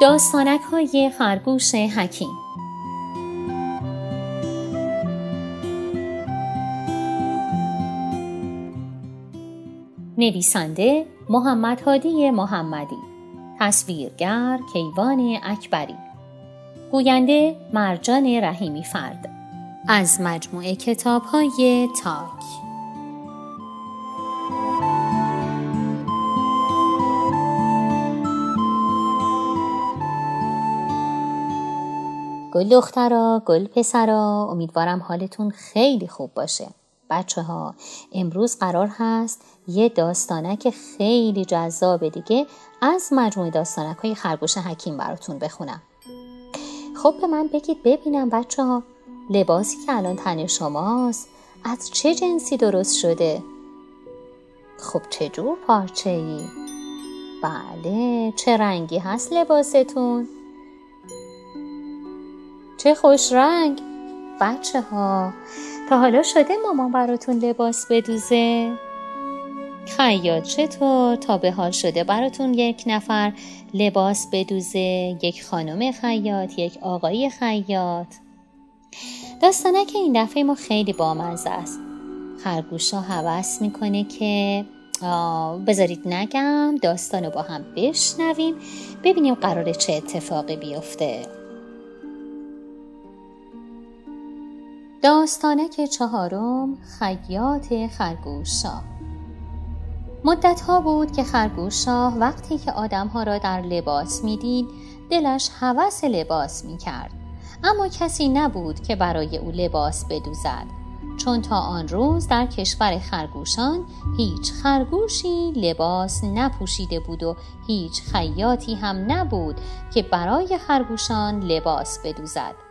داستانک های خرگوش حکیم. نویسنده محمد هادی محمدی. تصویرگر کیوان اکبری. گوینده مرجان رحیمی فرد. از مجموعه کتاب های تاک. گل دخترا گل پسرا امیدوارم حالتون خیلی خوب باشه بچه ها امروز قرار هست یه داستانک خیلی جذاب دیگه از مجموعه داستانک های خرگوش حکیم براتون بخونم خب به من بگید ببینم بچه ها لباسی که الان تن شماست از چه جنسی درست شده؟ خب چه جور پارچه ای؟ بله چه رنگی هست لباستون؟ چه خوش رنگ. بچه ها تا حالا شده مامان براتون لباس بدوزه؟ خیاط چطور؟ تا به حال شده براتون یک نفر لباس بدوزه؟ یک خانم خیاط یک آقای خیاط. داستانه که این دفعه ما خیلی بامزه است. خرگوشا حوس می‌کنه که بذارید نگم داستان رو با هم بشنویم ببینیم قرار چه اتفاقی بیفته. داستانک چهارم خیاط خرگوشا مدت ها بود که خرگوشا وقتی که آدمها را در لباس می‌دید دلش هوس لباس می‌کرد. اما کسی نبود که برای او لباس بدوزد. چون تا آن روز در کشور خرگوشان هیچ خرگوشی لباس نپوشیده بود و هیچ خیاطی هم نبود که برای خرگوشان لباس بدوزد.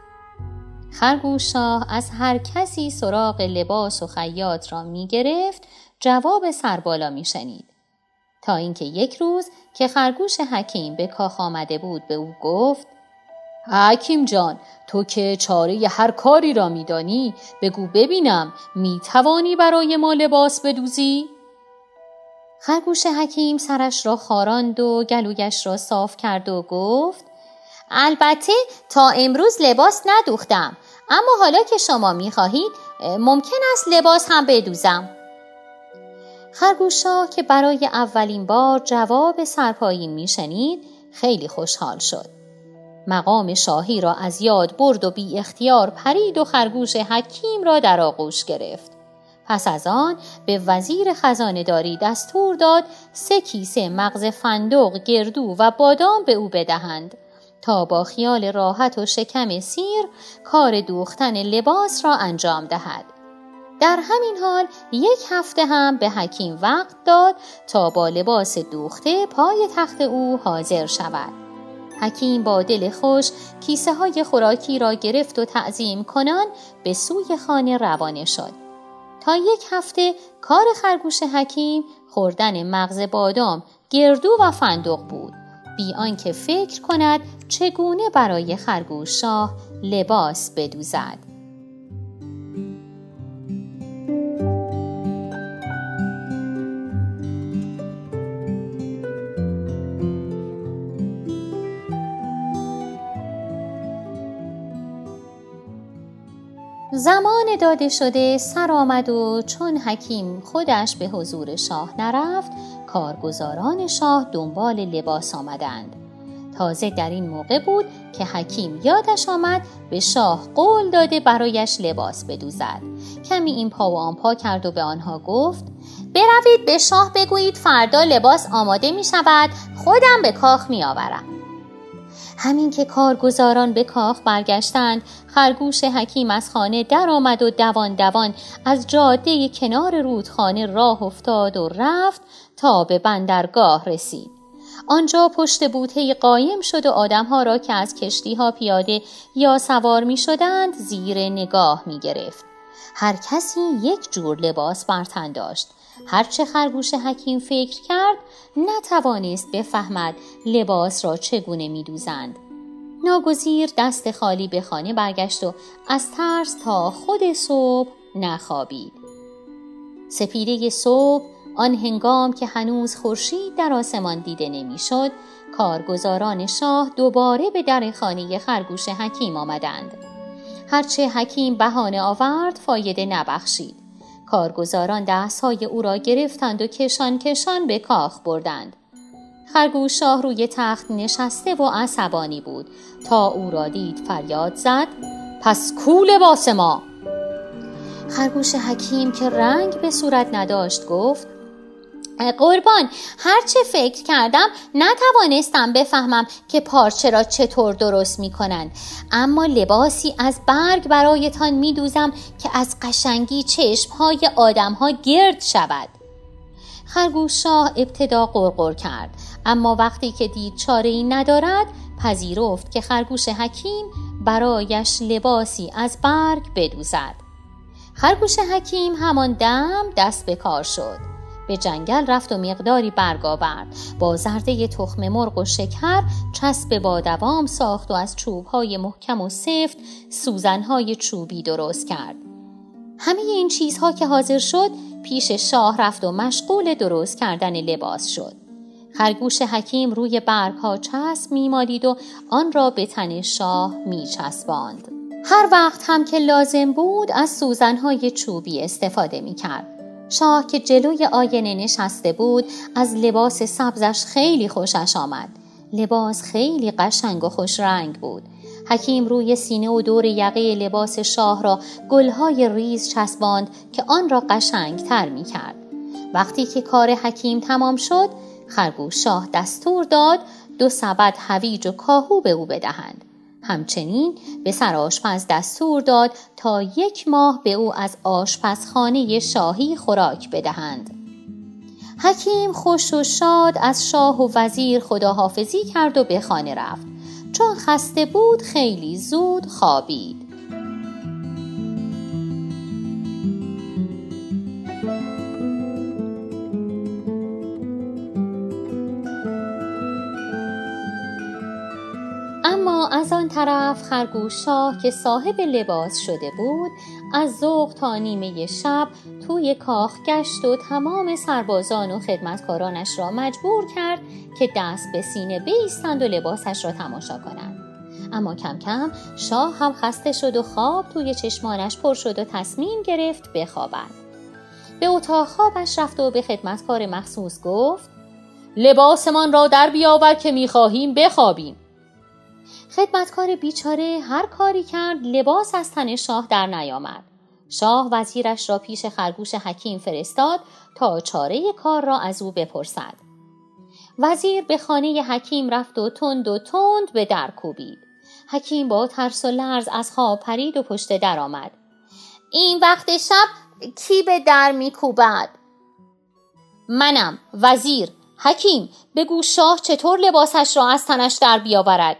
خرگوش از هر کسی سراغ لباس و خیاط را می گرفت جواب سربالا می شنید. تا اینکه یک روز که خرگوش حکیم به کاخ آمده بود به او گفت حکیم جان تو که چاره هر کاری را میدانی بگو ببینم می توانی برای ما لباس بدوزی؟ خرگوش حکیم سرش را خاراند و گلویش را صاف کرد و گفت البته تا امروز لباس ندوختم اما حالا که شما می‌خواهید ممکن است لباس هم بدوزم. خرگوشا که برای اولین بار جواب سرپایین میشنید خیلی خوشحال شد. مقام شاهی را از یاد برد و بی اختیار پرید و خرگوش حکیم را در آغوش گرفت. پس از آن به وزیر خزانه داری دستور داد سه کیسه مغز فندق گردو و بادام به او بدهند. تا با خیال راحت و شکم سیر کار دوختن لباس را انجام دهد. در همین حال یک هفته هم به حکیم وقت داد تا با لباس دوخته پای تخت او حاضر شود. حکیم با دل خوش کیسه های خوراکی را گرفت و تعظیم کنان به سوی خانه روانه شد. تا یک هفته کار خرگوش حکیم خوردن مغز بادام، گردو و فندق بود. بی آنکه فکر کند چگونه برای خرگوش شاه لباس بدوزد. زمان داده شده سر آمد و چون حکیم خودش به حضور شاه نرفت کارگزاران شاه دنبال لباس آمدند. تازه در این موقع بود که حکیم یادش آمد به شاه قول داده برایش لباس بدوزد. کمی این پا و آن پا کرد و به آنها گفت بروید به شاه بگویید فردا لباس آماده می شود خودم به کاخ می آورم همین که کارگزاران به کاخ برگشتند خرگوش حکیم از خانه در آمد و دوان دوان از جاده کنار رودخانه راه افتاد و رفت تا به بندرگاه رسید آنجا پشت بوته قایم شد و آدمها را که از کشتی ها پیاده یا سوار می شدند زیر نگاه می گرفت. هر کسی یک جور لباس برتن داشت. هرچه خرگوش حکیم فکر کرد نتوانست بفهمد لباس را چگونه می دوزند. ناگزیر دست خالی به خانه برگشت و از ترس تا خود صبح نخوابید. سپیده صبح آن هنگام که هنوز خورشید در آسمان دیده نمی‌شد کارگزاران شاه دوباره به در خانه خرگوش حکیم آمدند هرچه حکیم بهانه آورد فایده نبخشید کارگزاران دستهای او را گرفتند و کشان کشان به کاخ بردند. خرگوش شاه روی تخت نشسته و عصبانی بود. تا او را دید فریاد زد پس کو لباس ما؟ خرگوش حکیم که رنگ به صورت نداشت گفت قربان. هرچه فکر کردم نتوانستم بفهمم که پارچه را چطور درست می کنند اما لباسی از برگ برایتان می دوزم که از قشنگی چشمهای آدمها گرد شود. خرگوش شاه ابتدا قرقر کرد. اما وقتی که دید چاره ای ندارد پذیرفت که خرگوش حکیم برایش لباسی از برگ بدوزد. خرگوش حکیم همان دم دست به کار شد. به جنگل رفت و مقداری برگ آورد با زرده تخم مرغ و شکر چسب با دوام ساخت و از چوبهای محکم و سفت سوزنهای چوبی درست کرد. همه این چیزها که حاضر شد پیش شاه رفت و مشغول درست کردن لباس شد. خرگوش حکیم روی برگها چسب میمالید و آن را به تن شاه میچسباند. هر وقت هم که لازم بود از سوزنهای چوبی استفاده می‌کرد. شاه که جلوی آینه نشسته بود از لباس سبزش خیلی خوشش آمد لباس خیلی قشنگ و خوش رنگ بود حکیم روی سینه و دور یقه لباس شاه را گلهای ریز چسباند که آن را قشنگ تر می کرد. وقتی که کار حکیم تمام شد خرگوش شاه دستور داد دو سبد هویج و کاهو به او بدهند. همچنین به سر آشپز دستور داد تا یک ماه به او از آشپزخانه شاهی خوراک بدهند. حکیم خوش و شاد از شاه و وزیر خداحافظی کرد و به خانه رفت. چون خسته بود خیلی زود خوابید. طرف خرگوش شاه که صاحب لباس شده بود از ذوق تا نیمه شب توی کاخ گشت و تمام سربازان و خدمتکارانش را مجبور کرد که دست به سینه بیستند و لباسش را تماشا کنند. اما کم کم شاه هم خسته شد و خواب توی چشمانش پر شد و تصمیم گرفت بخوابد. به اتاق خوابش رفت و به خدمتکار مخصوص گفت لباسمان را در بیاور که می‌خواهیم بخوابیم. خدمتکار بیچاره هر کاری کرد لباس از تن شاه در نیامد. شاه وزیرش را پیش خرگوش حکیم فرستاد تا چاره کار را از او بپرسد. وزیر به خانه حکیم رفت و تند و تند به در کوبید. حکیم با ترس و لرز از خواب پرید و پشت در آمد. این وقت شب کی به در میکوبد؟ منم وزیر. حکیم بگو شاه چطور لباسش را از تنش در بیاورد؟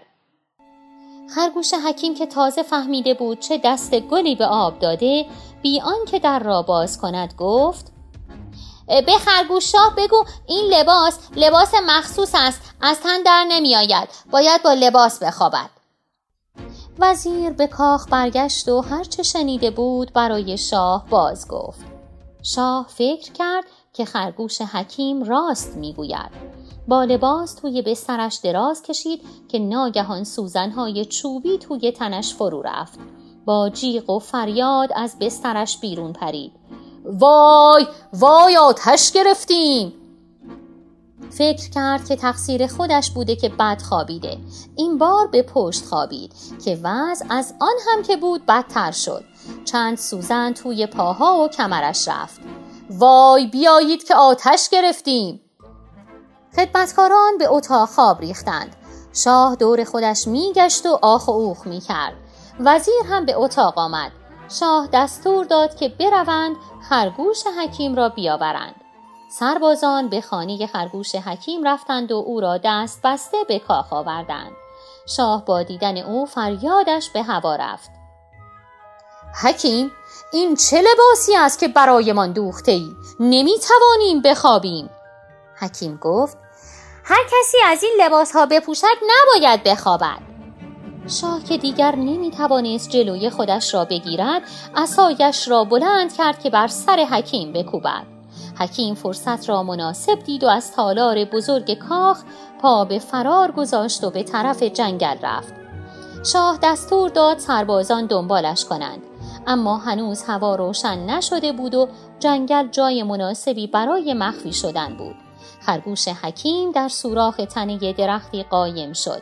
خرگوش حکیم که تازه فهمیده بود چه دست گلی به آب داده بی آنکه در را باز کند گفت به خرگوش شاه بگو این لباس لباس مخصوص است از تن در نمی آید باید با لباس بخوابد. وزیر به کاخ برگشت و هرچه شنیده بود برای شاه باز گفت. شاه فکر کرد که خرگوش حکیم راست می‌گوید. با لباس توی بسترش دراز کشید که ناگهان سوزنهای چوبی توی تنش فرو رفت. با جیغ و فریاد از بسترش بیرون پرید. وای! وای! آتش گرفتیم! فکر کرد که تقصیر خودش بوده که بد خوابیده. این بار به پشت خوابید که وضع از آن هم که بود بدتر شد. چند سوزن توی پاها و کمرش رفت. وای! بیایید که آتش گرفتیم! خدمتکاران به اتاق خواب ریختند. شاه دور خودش میگشت و آخ و اوخ می‌کرد. وزیر هم به اتاق آمد. شاه دستور داد که بروند خرگوش حکیم را بیاورند. سربازان به خانه خرگوش حکیم رفتند و او را دست بسته به کاخ آوردند. شاه با دیدن او فریادش به هوا رفت. حکیم این چه لباسی است که برایمان دوخته ای؟ نمی توانیم بخوابیم. حکیم گفت هر کسی از این لباس ها بپوشد نباید بخوابد. شاه که دیگر نمی توانست جلوی خودش را بگیرد اسایش را بلند کرد که بر سر حکیم بکوبد. حکیم فرصت را مناسب دید و از تالار بزرگ کاخ پا به فرار گذاشت و به طرف جنگل رفت. شاه دستور داد سربازان دنبالش کنند. اما هنوز هوا روشن نشده بود و جنگل جای مناسبی برای مخفی شدن بود. خرگوش حکیم در سوراخ تنه درختی قایم شد.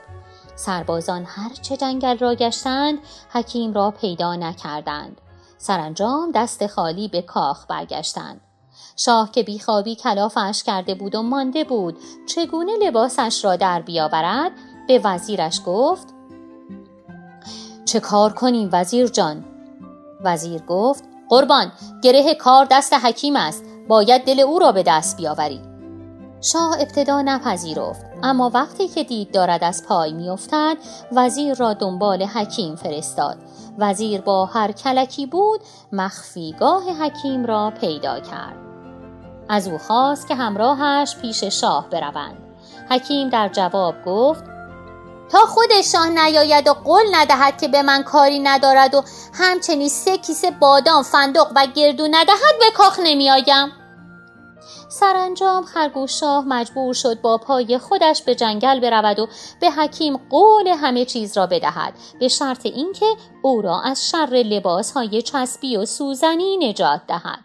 سربازان هرچه جنگل را گشتند حکیم را پیدا نکردند. سرانجام دست خالی به کاخ برگشتند. شاه که بیخوابی کلافش کرده بود و مانده بود چگونه لباسش را در بیاورد؟ به وزیرش گفت چه کار کنیم وزیر جان؟ وزیر گفت قربان گره کار دست حکیم است. باید دل او را به دست بیاوری. شاه ابتدا نپذیرفت اما وقتی که دید دارد از پای میافتد وزیر را دنبال حکیم فرستاد. وزیر با هر کلکی بود مخفیگاه حکیم را پیدا کرد. از او خواست که همراهش پیش شاه بروند. حکیم در جواب گفت تا خود شاه نیاید و قول ندهد که به من کاری ندارد و همچنین سه کیسه بادام فندق و گردو ندهد به کاخ نمیآیم. سرانجام خرگوش شاه مجبور شد با پای خودش به جنگل برود و به حکیم قول همه چیز را بدهد به شرط اینکه او را از شر لباس های چسبی و سوزنی نجات دهد.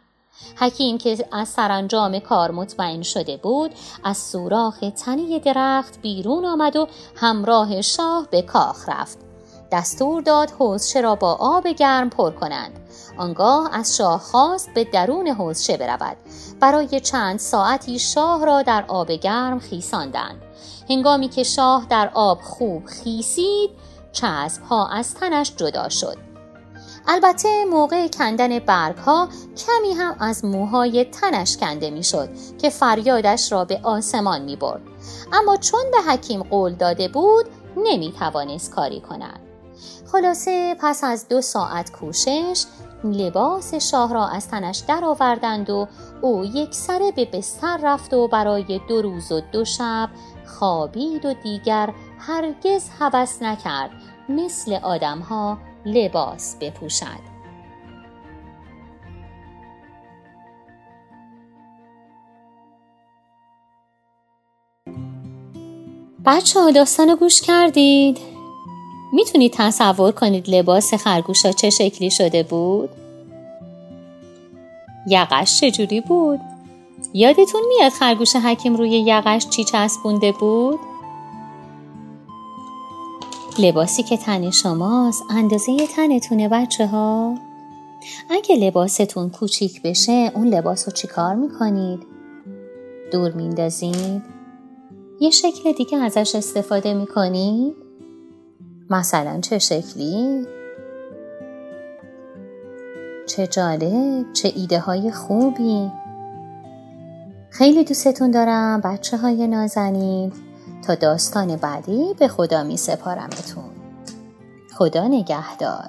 حکیم که از سرانجام کار مطمئن شده بود از سوراخ تنی درخت بیرون آمد و همراه شاه به کاخ رفت. دستور داد حوزچه را با آب گرم پر کنند آنگاه از شاه خواست به درون حوزچه برود برای چند ساعتی شاه را در آب گرم خیساندند هنگامی که شاه در آب خوب خیسید چسب ها از تنش جدا شد البته موقع کندن برگ ها کمی هم از موهای تنش کنده می‌شد که فریادش را به آسمان می برد. اما چون به حکیم قول داده بود نمی توانست کاری کند. خلاصه پس از دو ساعت کوشش لباس شاه را از تنش درآوردند و او یک سره به بستر رفت و برای دو روز و دو شب خوابید و دیگر هرگز هوس نکرد مثل آدمها لباس بپوشد بچه ها داستان گوش کردید؟ می‌تونید تصور کنید لباس خرگوشا چه شکلی شده بود؟ یقش چجوری بود؟ یادتون میاد خرگوش حکیم روی یقش چی چسبونده بود؟ لباسی که تن شماست اندازه تنتونه بچه ها؟ اگه لباستون کوچیک بشه اون لباس رو چیکار می‌کنید؟ دور میندازید؟ یه شکل دیگه ازش استفاده می‌کنید؟ مثلا چه شکلی؟ چه جالب چه ایده های خوبی. خیلی دوستتون دارم بچه های نازنین. تا داستان بعدی به خدا می سپارمتون. خدا نگهدار.